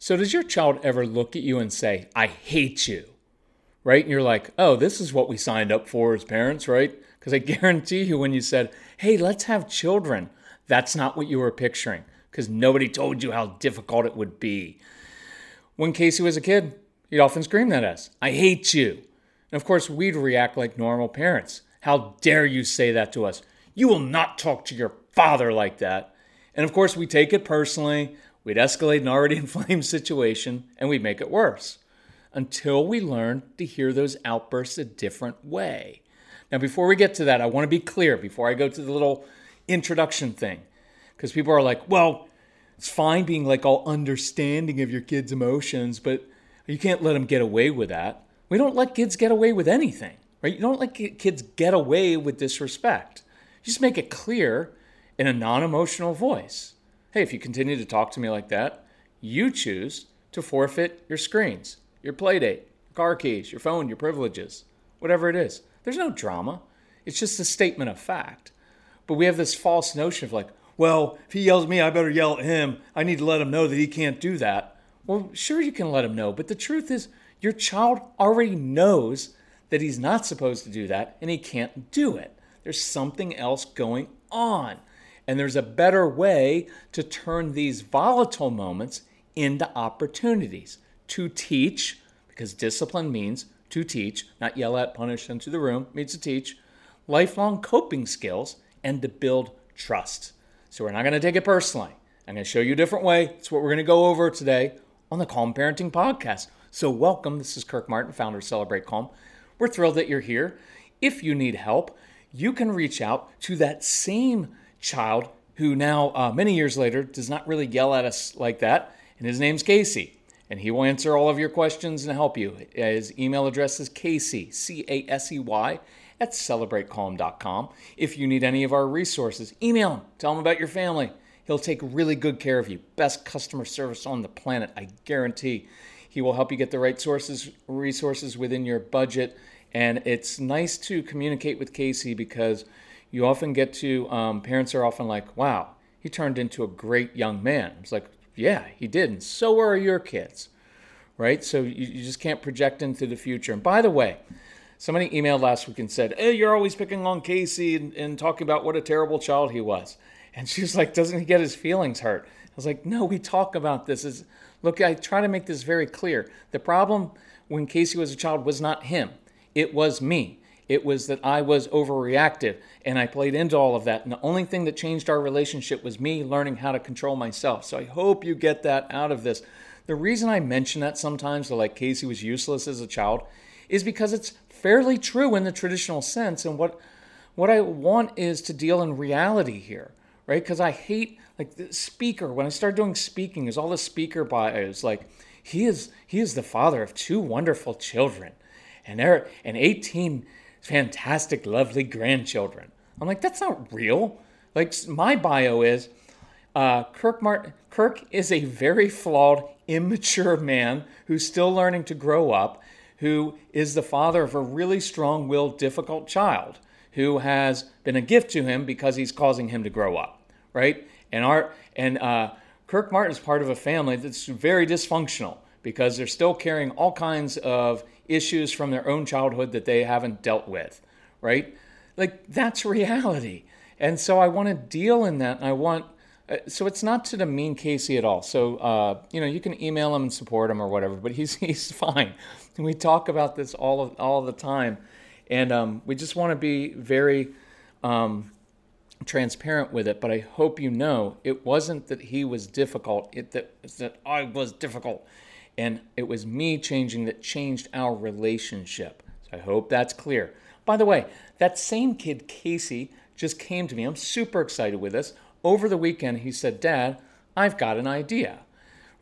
So, does your child ever look at you and say, I hate you? Right? And you're like, oh, this is what we signed up for as parents, right? Because I guarantee you, when you said, hey, let's have children, that's not what you were picturing because nobody told you how difficult it would be. When Casey was a kid, he'd often scream at us, I hate you. And of course, we'd react like normal parents. How dare you say that to us? You will not talk to your father like that. And of course, we take it personally. We'd escalate an already inflamed situation and we'd make it worse until we learn to hear those outbursts a different way. Now, before we get to that, I want to be clear before I go to the little introduction thing, because people are like, well, it's fine being like all understanding of your kids' emotions, but you can't let them get away with that. We don't let kids get away with anything, right? You don't let kids get away with disrespect. You just make it clear in a non emotional voice. Hey, if you continue to talk to me like that, you choose to forfeit your screens, your play date, your car keys, your phone, your privileges, whatever it is. There's no drama. It's just a statement of fact. But we have this false notion of like, well, if he yells at me, I better yell at him. I need to let him know that he can't do that. Well, sure, you can let him know, but the truth is, your child already knows that he's not supposed to do that and he can't do it. There's something else going on. And there's a better way to turn these volatile moments into opportunities to teach, because discipline means to teach, not yell at, punish, into the room, means to teach, lifelong coping skills and to build trust. So we're not going to take it personally. I'm going to show you a different way. It's what we're going to go over today on the Calm Parenting Podcast. So, welcome. This is Kirk Martin, founder of Celebrate Calm. We're thrilled that you're here. If you need help, you can reach out to that same child who now, uh, many years later, does not really yell at us like that. And his name's Casey. And he will answer all of your questions and help you. His email address is Casey, C A S E Y, at celebratecalm.com. If you need any of our resources, email him. Tell him about your family. He'll take really good care of you. Best customer service on the planet, I guarantee. He will help you get the right sources, resources within your budget. And it's nice to communicate with Casey because you often get to um, parents are often like, "Wow, he turned into a great young man." It's like, yeah, he did, and so are your kids, right? So you, you just can't project into the future. And by the way, somebody emailed last week and said, "Hey, you're always picking on Casey and, and talking about what a terrible child he was." And she was like, "Doesn't he get his feelings hurt?" I was like, "No, we talk about this. Is look, I try to make this very clear. The problem when Casey was a child was not him; it was me." It was that I was overreactive and I played into all of that. And the only thing that changed our relationship was me learning how to control myself. So I hope you get that out of this. The reason I mention that sometimes, like Casey was useless as a child, is because it's fairly true in the traditional sense. And what what I want is to deal in reality here, right? Because I hate like the speaker. When I started doing speaking, is all the speaker bios like he is he is the father of two wonderful children, and they're and 18 fantastic, lovely grandchildren. I'm like, that's not real. Like my bio is uh, Kirk Martin. Kirk is a very flawed, immature man who's still learning to grow up, who is the father of a really strong-willed, difficult child who has been a gift to him because he's causing him to grow up, right? And our and uh, Kirk Martin is part of a family that's very dysfunctional because they're still carrying all kinds of issues from their own childhood that they haven't dealt with, right? Like that's reality. And so I want to deal in that. And I want uh, so it's not to demean Casey at all. So uh, you know, you can email him and support him or whatever, but he's he's fine. And we talk about this all of, all the time, and um, we just want to be very um, transparent with it. But I hope you know it wasn't that he was difficult; it that that I was difficult, and it was me changing that changed our relationship. So I hope that's clear. By the way, that same kid Casey just came to me. I'm super excited with this over the weekend, he said, Dad, I've got an idea.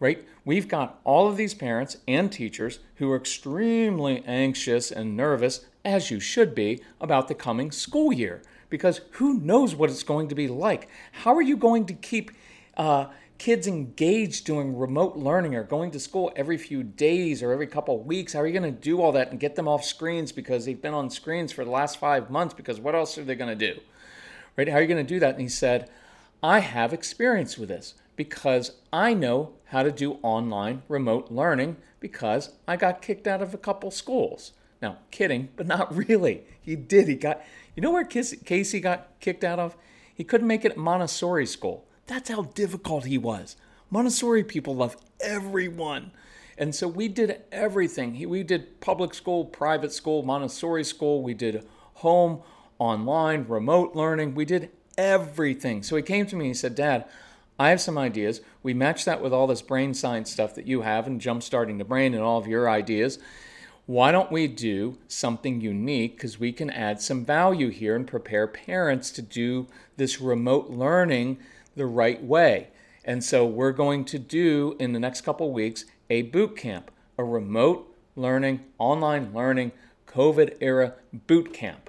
Right? We've got all of these parents and teachers who are extremely anxious and nervous, as you should be, about the coming school year because who knows what it's going to be like? How are you going to keep uh, kids engaged doing remote learning or going to school every few days or every couple of weeks? How are you going to do all that and get them off screens because they've been on screens for the last five months? Because what else are they going to do? Right? How are you going to do that? And he said, I have experience with this because I know how to do online remote learning because I got kicked out of a couple schools. Now, kidding, but not really. He did. He got, you know where Casey got kicked out of? He couldn't make it at Montessori school. That's how difficult he was. Montessori people love everyone. And so we did everything. We did public school, private school, Montessori school. We did home, online, remote learning. We did everything. So he came to me and he said, Dad, I have some ideas. We match that with all this brain science stuff that you have and jump starting the brain and all of your ideas. Why don't we do something unique? Because we can add some value here and prepare parents to do this remote learning the right way. And so we're going to do in the next couple weeks a boot camp, a remote learning, online learning, COVID era boot camp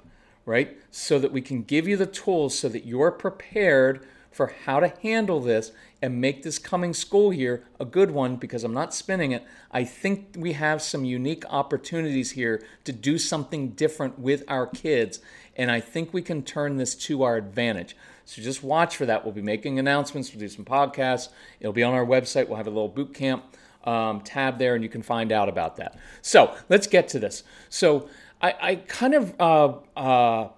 right? So that we can give you the tools so that you're prepared for how to handle this and make this coming school year a good one because I'm not spinning it. I think we have some unique opportunities here to do something different with our kids, and I think we can turn this to our advantage. So just watch for that. We'll be making announcements, we'll do some podcasts, it'll be on our website. We'll have a little boot camp um, tab there, and you can find out about that. So let's get to this. So I, I kind of uh, uh,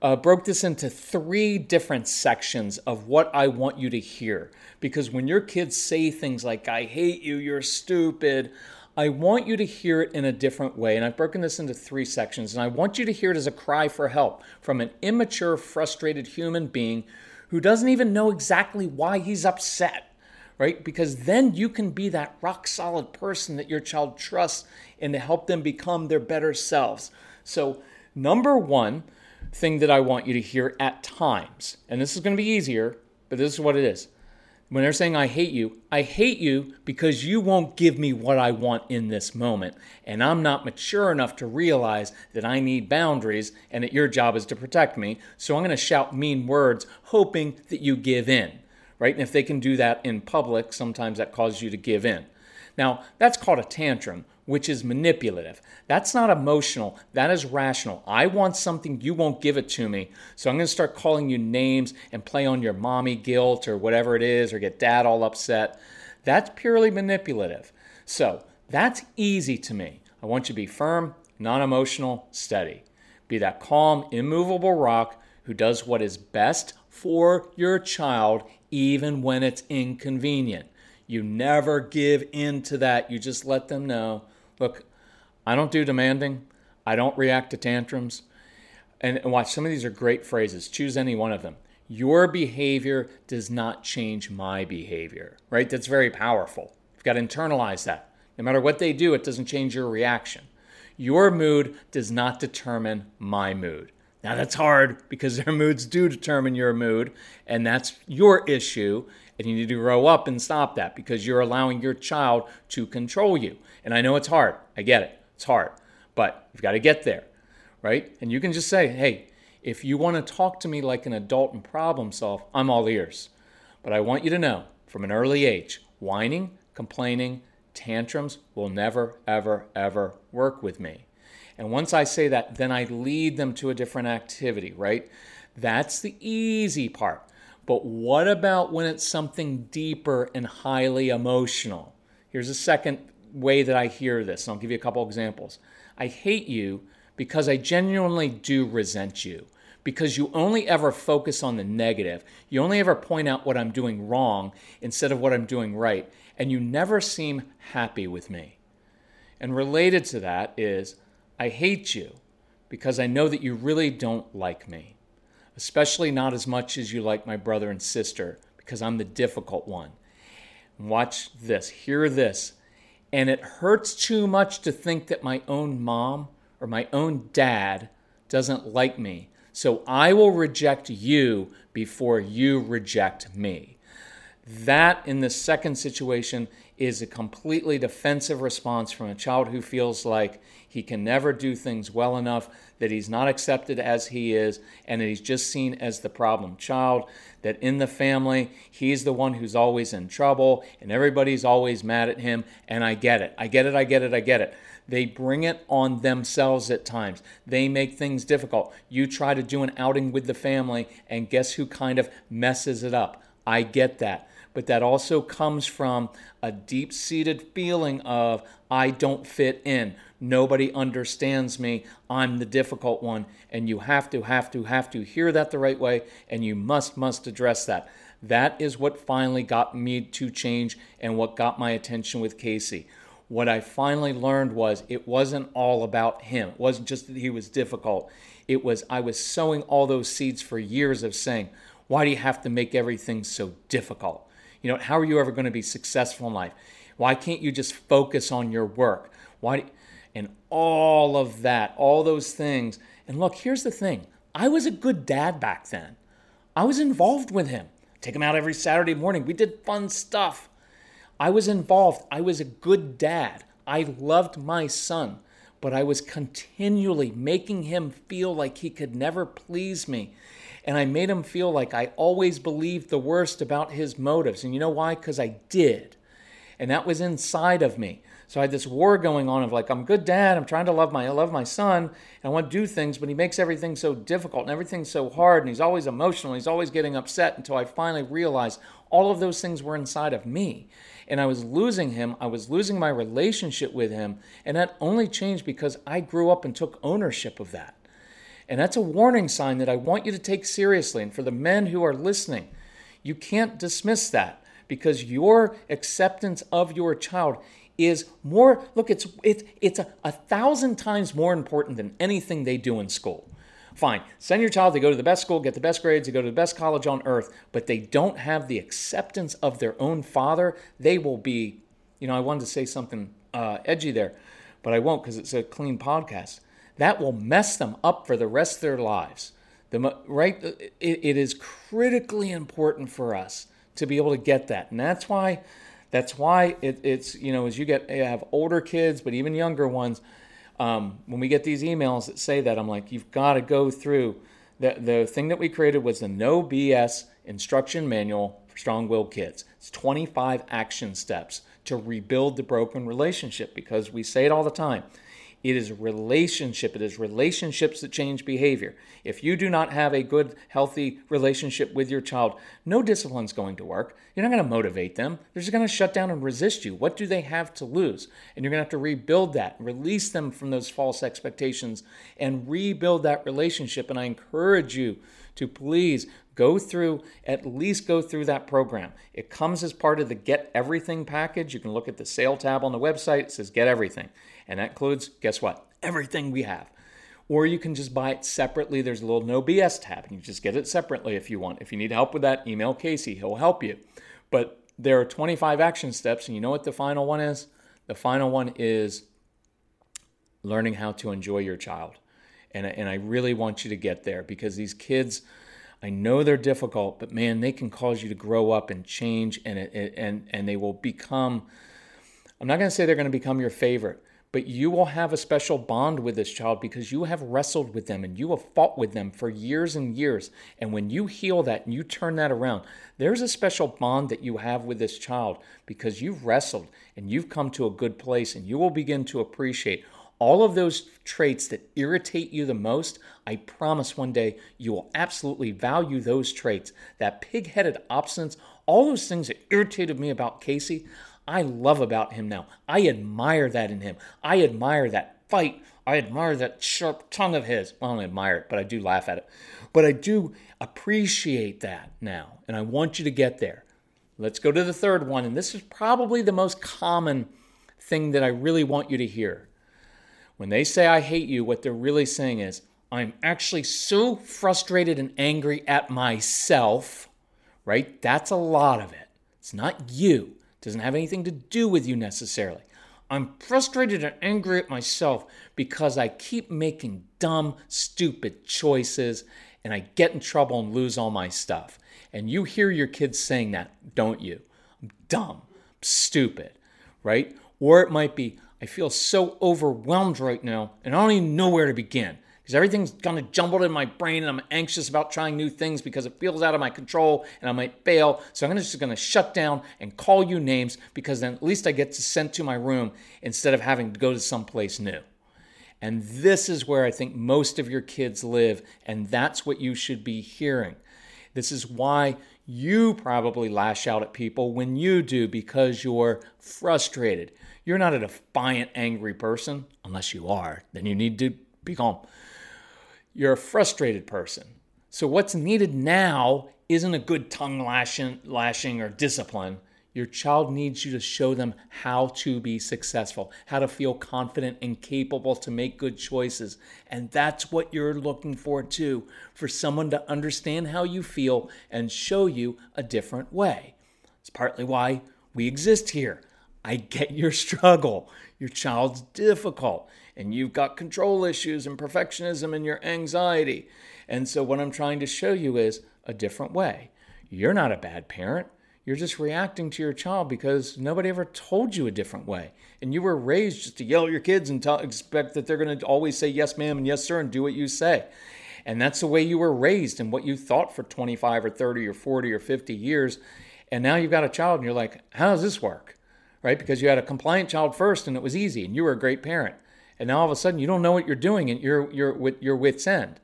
uh, broke this into three different sections of what I want you to hear. Because when your kids say things like, I hate you, you're stupid, I want you to hear it in a different way. And I've broken this into three sections. And I want you to hear it as a cry for help from an immature, frustrated human being who doesn't even know exactly why he's upset right? Because then you can be that rock solid person that your child trusts and to help them become their better selves. So, number one thing that I want you to hear at times, and this is going to be easier, but this is what it is. When they're saying, I hate you, I hate you because you won't give me what I want in this moment. And I'm not mature enough to realize that I need boundaries and that your job is to protect me. So I'm going to shout mean words, hoping that you give in, right? And if they can do that in public, sometimes that causes you to give in. Now, that's called a tantrum which is manipulative. That's not emotional, that is rational. I want something, you won't give it to me. So I'm going to start calling you names and play on your mommy guilt or whatever it is, or get dad all upset. That's purely manipulative. So that's easy to me. I want you to be firm, non emotional, steady. Be that calm, immovable rock who does what is best for your child, even when it's inconvenient. You never give in to that. You just let them know Look, I don't do demanding. I don't react to tantrums. And, watch, some of these are great phrases. Choose any one of them. Your behavior does not change my behavior, right? That's very powerful. You've got to internalize that. No matter what they do, it doesn't change your reaction. Your mood does not determine my mood. Now, that's hard because their moods do determine your mood, and that's your issue. And you need to grow up and stop that because you're allowing your child to control you. And I know it's hard. I get it. It's hard. But you've got to get there, right? And you can just say, hey, if you want to talk to me like an adult and problem solve, I'm all ears. But I want you to know from an early age, whining, complaining, tantrums will never, ever, ever work with me. And once I say that, then I lead them to a different activity, right? That's the easy part. But what about when it's something deeper and highly emotional? Here's a second way that I hear this, and I'll give you a couple examples. I hate you because I genuinely do resent you, because you only ever focus on the negative. You only ever point out what I'm doing wrong instead of what I'm doing right. And you never seem happy with me. And related to that is, I hate you because I know that you really don't like me, especially not as much as you like my brother and sister because I'm the difficult one. Watch this, hear this. And it hurts too much to think that my own mom or my own dad doesn't like me. So I will reject you before you reject me. That, in the second situation, is a completely defensive response from a child who feels like he can never do things well enough, that he's not accepted as he is, and that he's just seen as the problem child, that in the family, he's the one who's always in trouble, and everybody's always mad at him. And I get it. I get it. I get it. I get it. They bring it on themselves at times. They make things difficult. You try to do an outing with the family, and guess who kind of messes it up? I get that. But that also comes from a deep seated feeling of, I don't fit in. Nobody understands me. I'm the difficult one. And you have to, have to, have to hear that the right way, and you must, must address that. That is what finally got me to change and what got my attention with Casey what I finally learned was it wasn't all about him. It wasn't just that he was difficult. It was I was sowing all those seeds for years of saying, why do you have to make everything so difficult? You know, how are you ever going to be successful in life? Why can't you just focus on your work? Why and all of that, all those things. And look, here's the thing. I was a good dad back then. I was involved with him. Take him out every Saturday morning. We did fun stuff. I was involved. I was a good dad. I loved my son, but I was continually making him feel like he could never please me. And I made him feel like I always believed the worst about his motives. And you know why? Because I did. And that was inside of me. So I had this war going on of like, I'm good dad. I'm trying to love my, I love my son. And I want to do things, but he makes everything so difficult and everything's so hard. And he's always emotional. He's always getting upset until I finally realized all of those things were inside of me and I was losing him. I was losing my relationship with him. And that only changed because I grew up and took ownership of that. And that's a warning sign that I want you to take seriously. And for the men who are listening, you can't dismiss that because your acceptance of your child is more look it's it's it's a, a thousand times more important than anything they do in school Fine. Send your child to go to the best school, get the best grades, to go to the best college on earth, but they don't have the acceptance of their own father. They will be, you know, I wanted to say something uh, edgy there, but I won't because it's a clean podcast. That will mess them up for the rest of their lives. The, right? It, it is critically important for us to be able to get that. And that's why that's why it, it's you know as you get you have older kids but even younger ones um, when we get these emails that say that, I'm like, you've got to go through. The, the thing that we created was the No BS instruction manual for strong willed kids. It's 25 action steps to rebuild the broken relationship because we say it all the time. It is relationship. It is relationships that change behavior. If you do not have a good, healthy relationship with your child, no discipline is going to work. You're not going to motivate them. They're just going to shut down and resist you. What do they have to lose? And you're going to have to rebuild that, release them from those false expectations, and rebuild that relationship. And I encourage you to please go through, at least go through that program. It comes as part of the Get Everything package. You can look at the sale tab on the website. It says Get Everything. And that includes, guess what? Everything we have. Or you can just buy it separately. There's a little no BS tab, and you just get it separately if you want. If you need help with that, email Casey, he'll help you. But there are 25 action steps, and you know what the final one is? The final one is learning how to enjoy your child. And, and I really want you to get there because these kids, I know they're difficult, but man, they can cause you to grow up and change, and, and, and they will become, I'm not going to say they're going to become your favorite, but you will have a special bond with this child because you have wrestled with them and you have fought with them for years and years. And when you heal that and you turn that around, there's a special bond that you have with this child because you've wrestled and you've come to a good place and you will begin to appreciate all of those traits that irritate you the most. I promise one day you will absolutely value those traits. That pig headed obstinance, all those things that irritated me about Casey, I love about him now. I admire that in him. I admire that fight. I admire that sharp tongue of his. Well, I don't admire it, but I do laugh at it. But I do appreciate that now, and I want you to get there. Let's go to the third one, and this is probably the most common thing that I really want you to hear. When they say, I hate you, what they're really saying is, I'm actually so frustrated and angry at myself, right? That's a lot of it. It's not you, it doesn't have anything to do with you necessarily. I'm frustrated and angry at myself because I keep making dumb, stupid choices and I get in trouble and lose all my stuff. And you hear your kids saying that, don't you? I'm dumb, I'm stupid, right? Or it might be, I feel so overwhelmed right now and I don't even know where to begin because everything's kind of jumbled in my brain and I'm anxious about trying new things because it feels out of my control and I might fail. So I'm just going to shut down and call you names because then at least I get to send to my room instead of having to go to someplace new. And this is where I think most of your kids live, and that's what you should be hearing. This is why you probably lash out at people when you do because you're frustrated. You're not a defiant, angry person, unless you are, then you need to be calm. You're a frustrated person. So, what's needed now isn't a good tongue lashing, lashing or discipline. Your child needs you to show them how to be successful, how to feel confident and capable to make good choices. And that's what you're looking for too for someone to understand how you feel and show you a different way. It's partly why we exist here I get your struggle. Your child's difficult, and you've got control issues and perfectionism and your anxiety. And so, what I'm trying to show you is a different way. You're not a bad parent. You're just reacting to your child because nobody ever told you a different way. And you were raised just to yell at your kids and expect that they're going to always say yes, ma'am, and yes, sir, and do what you say. And that's the way you were raised and what you thought for 25 or 30 or 40 or 50 years. And now you've got a child and you're like, how does this work? Right? Because you had a compliant child first and it was easy and you were a great parent. And now all of a sudden you don't know what you're doing and you're, you're with your wit's end.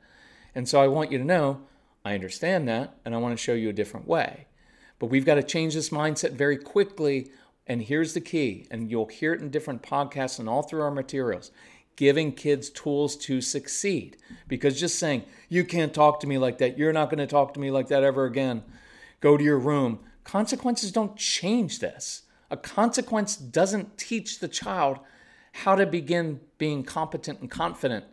And so I want you to know I understand that and I want to show you a different way. But we've got to change this mindset very quickly. And here's the key, and you'll hear it in different podcasts and all through our materials giving kids tools to succeed. Because just saying, you can't talk to me like that, you're not going to talk to me like that ever again, go to your room, consequences don't change this. A consequence doesn't teach the child how to begin being competent and confident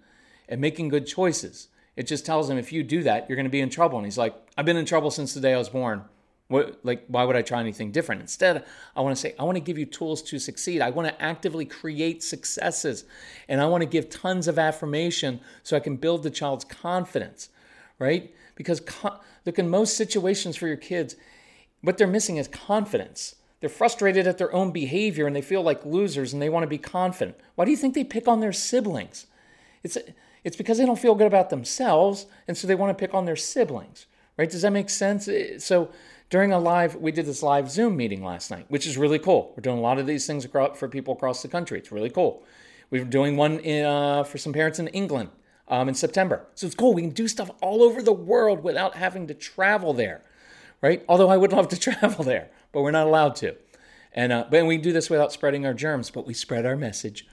and making good choices. It just tells him if you do that, you're going to be in trouble. And he's like, I've been in trouble since the day I was born. What, like, why would I try anything different? Instead, I want to say, I want to give you tools to succeed. I want to actively create successes. And I want to give tons of affirmation so I can build the child's confidence, right? Because, look, in most situations for your kids, what they're missing is confidence. They're frustrated at their own behavior and they feel like losers and they want to be confident. Why do you think they pick on their siblings? It's, it's because they don't feel good about themselves and so they want to pick on their siblings, right? Does that make sense? So during a live, we did this live Zoom meeting last night, which is really cool. We're doing a lot of these things for people across the country. It's really cool. We are doing one in, uh, for some parents in England um, in September. So it's cool. We can do stuff all over the world without having to travel there, right? Although I would love to travel there but we're not allowed to. And, uh, but we do this without spreading our germs, but we spread our message.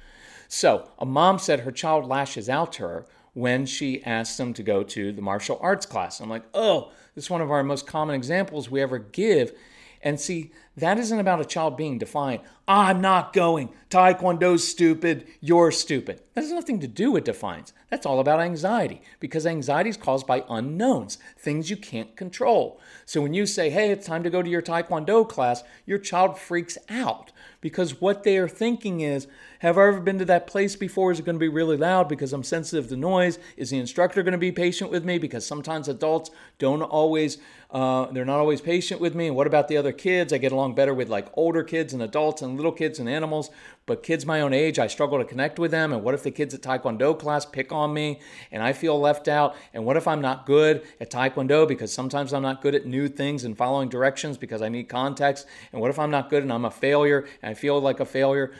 So a mom said her child lashes out to her when she asks them to go to the martial arts class. I'm like, oh, this is one of our most common examples we ever give. And see, that isn't about a child being defiant. I'm not going. Taekwondo's stupid. You're stupid. That has nothing to do with defiance. That's all about anxiety because anxiety is caused by unknowns, things you can't control. So when you say, hey, it's time to go to your Taekwondo class, your child freaks out because what they are thinking is, have I ever been to that place before? Is it going to be really loud because I'm sensitive to noise? Is the instructor going to be patient with me? Because sometimes adults don't always, uh, they're not always patient with me. And what about the other kids? I get along better with like older kids and adults and little kids and animals, but kids my own age, I struggle to connect with them. And what if the kids at Taekwondo class pick on me and I feel left out? And what if I'm not good at Taekwondo because sometimes I'm not good at new things and following directions because I need context? And what if I'm not good and I'm a failure and I feel like a failure?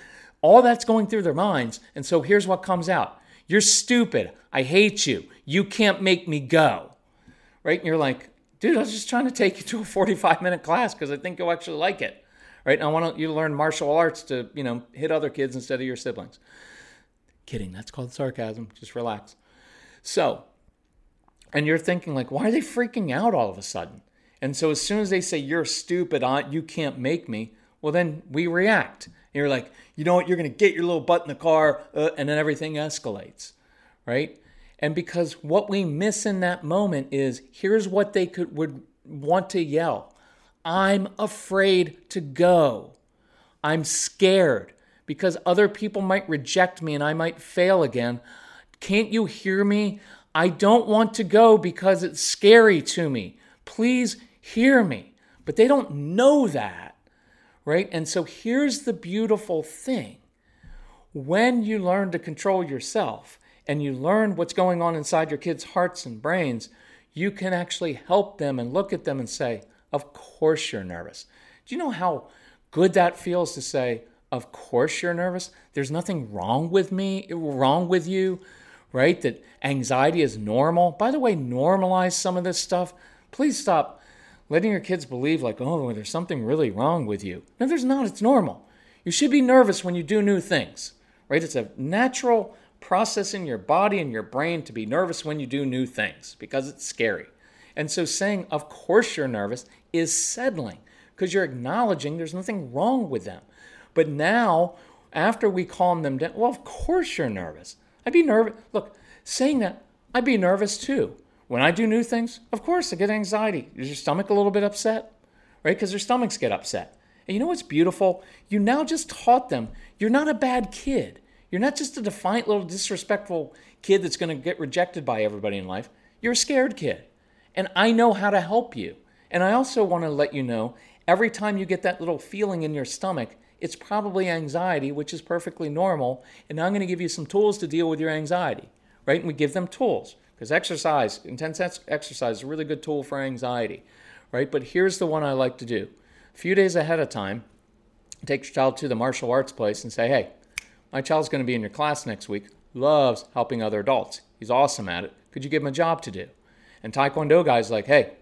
All that's going through their minds. And so here's what comes out You're stupid. I hate you. You can't make me go. Right? And you're like, dude, I was just trying to take you to a 45 minute class because I think you'll actually like it. right? And I want you to learn martial arts to, you know, hit other kids instead of your siblings. Kidding, that's called sarcasm. Just relax. So, and you're thinking like, why are they freaking out all of a sudden? And so as soon as they say you're stupid, aunt, you can't make me, well then we react. And you're like, you know what? You're going to get your little butt in the car, uh, and then everything escalates, right? And because what we miss in that moment is here's what they could would want to yell. I'm afraid to go. I'm scared because other people might reject me and I might fail again. Can't you hear me? I don't want to go because it's scary to me. Please hear me. But they don't know that, right? And so here's the beautiful thing when you learn to control yourself and you learn what's going on inside your kids' hearts and brains, you can actually help them and look at them and say, Of course you're nervous. Do you know how good that feels to say, Of course you're nervous? There's nothing wrong with me, wrong with you, right? That anxiety is normal. By the way, normalize some of this stuff. Please stop letting your kids believe, like, oh, there's something really wrong with you. No, there's not. It's normal. You should be nervous when you do new things, right? It's a natural process in your body and your brain to be nervous when you do new things because it's scary. And so saying, of course you're nervous, is settling because you're acknowledging there's nothing wrong with them. But now, after we calm them down, well, of course you're nervous. I'd be nervous. Look, saying that, I'd be nervous too. When I do new things, of course, I get anxiety. Is your stomach a little bit upset? Right? Because their stomachs get upset. And you know what's beautiful? You now just taught them you're not a bad kid. You're not just a defiant little disrespectful kid that's going to get rejected by everybody in life. You're a scared kid. And I know how to help you. And I also want to let you know every time you get that little feeling in your stomach, it's probably anxiety, which is perfectly normal. And I'm going to give you some tools to deal with your anxiety, right? And we give them tools. Because exercise, intense exercise, is a really good tool for anxiety, right? But here's the one I like to do. A few days ahead of time, take your child to the martial arts place and say, hey, my child's going to be in your class next week, loves helping other adults. He's awesome at it. Could you give him a job to do? And Taekwondo guy's like, hey,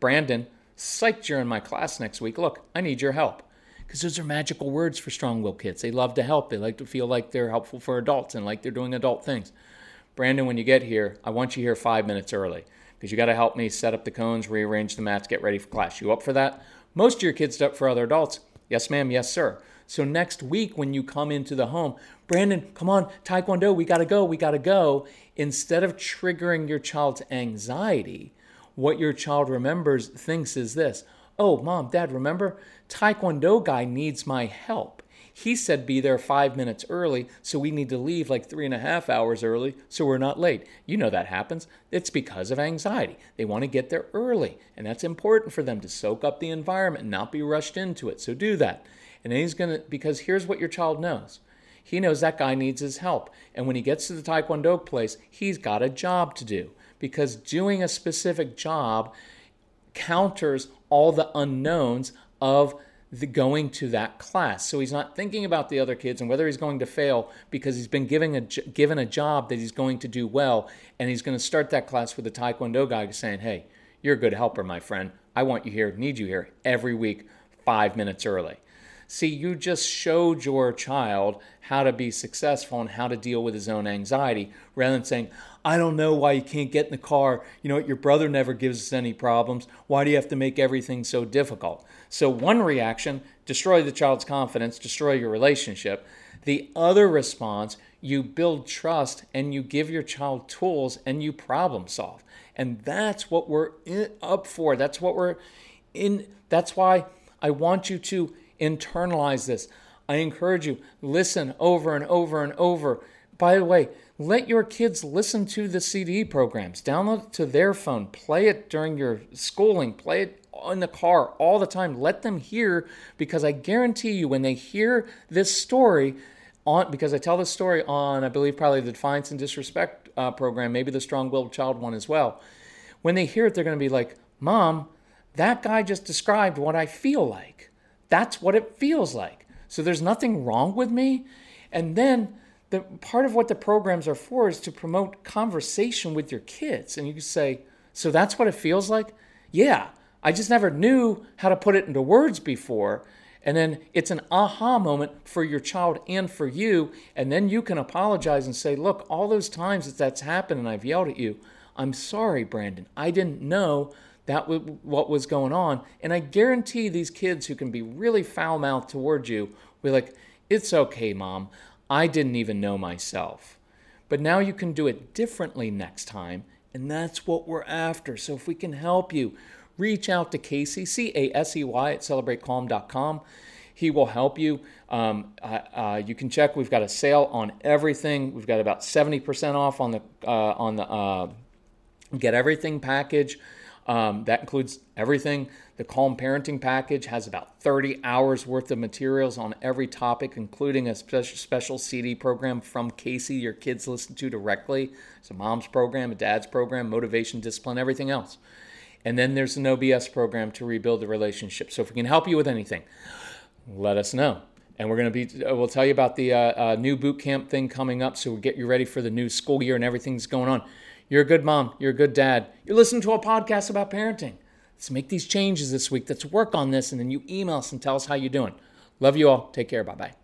Brandon, psyched you're in my class next week. Look, I need your help. Because those are magical words for strong willed kids. They love to help. They like to feel like they're helpful for adults and like they're doing adult things. Brandon, when you get here, I want you here five minutes early because you got to help me set up the cones, rearrange the mats, get ready for class. You up for that? Most of your kids up for other adults. Yes, ma'am. Yes, sir. So next week when you come into the home, Brandon, come on, Taekwondo, we got to go, we got to go. Instead of triggering your child's anxiety, what your child remembers, thinks is this Oh, mom, dad, remember? Taekwondo guy needs my help. He said be there five minutes early, so we need to leave like three and a half hours early so we're not late. You know that happens. It's because of anxiety. They want to get there early, and that's important for them to soak up the environment not be rushed into it. So do that. And he's going to, because here's what your child knows. He knows that guy needs his help. And when he gets to the Taekwondo place, he's got a job to do because doing a specific job counters all the unknowns of the going to that class. So he's not thinking about the other kids and whether he's going to fail because he's been given a given a job that he's going to do well, and he's going to start that class with a taekwondo guy saying, "Hey, you're a good helper, my friend. I want you here, need you here every week, five minutes early." See, you just showed your child how to be successful and how to deal with his own anxiety rather than saying, I don't know why you can't get in the car. You know what? Your brother never gives us any problems. Why do you have to make everything so difficult? So, one reaction, destroy the child's confidence, destroy your relationship. The other response, you build trust and you give your child tools and you problem solve. And that's what we're in, up for. That's what we're in. That's why I want you to internalize this. I encourage you, listen over and over and over. By the way, let your kids listen to the CD programs. Download it to their phone. Play it during your schooling. Play it in the car all the time. Let them hear because I guarantee you when they hear this story on because I tell this story on I believe probably the Defiance and Disrespect uh, program, maybe the Strong Willed Child one as well. When they hear it, they're going to be like, "Mom, that guy just described what I feel like." That's what it feels like. So there's nothing wrong with me. And then the part of what the programs are for is to promote conversation with your kids. And you can say, so that's what it feels like? Yeah. I just never knew how to put it into words before. And then it's an aha moment for your child and for you. And then you can apologize and say, Look, all those times that that's happened and I've yelled at you, I'm sorry, Brandon. I didn't know that w- what was going on. And I guarantee these kids who can be really foul mouthed towards you will be like, It's okay, mom. I didn't even know myself. But now you can do it differently next time. And that's what we're after. So if we can help you, reach out to Casey, C A S E Y, at celebratecalm.com. He will help you. Um, uh, uh, you can check. We've got a sale on everything. We've got about 70% off on the uh, on the uh, get everything package. Um, that includes everything. The Calm Parenting Package has about 30 hours worth of materials on every topic, including a special, CD program from Casey your kids listen to directly. It's a mom's program, a dad's program, motivation, discipline, everything else. And then there's a No BS program to rebuild the relationship. So if we can help you with anything, let us know. And we're going to be, uh, we'll tell you about the uh, uh, new boot camp thing coming up. So we'll get you ready for the new school year and everything's going on. You're a good mom. You're a good dad. You're listening to a podcast about parenting. Let's make these changes this week. Let's work on this. And then you email us and tell us how you're doing. Love you all. Take care. Bye bye.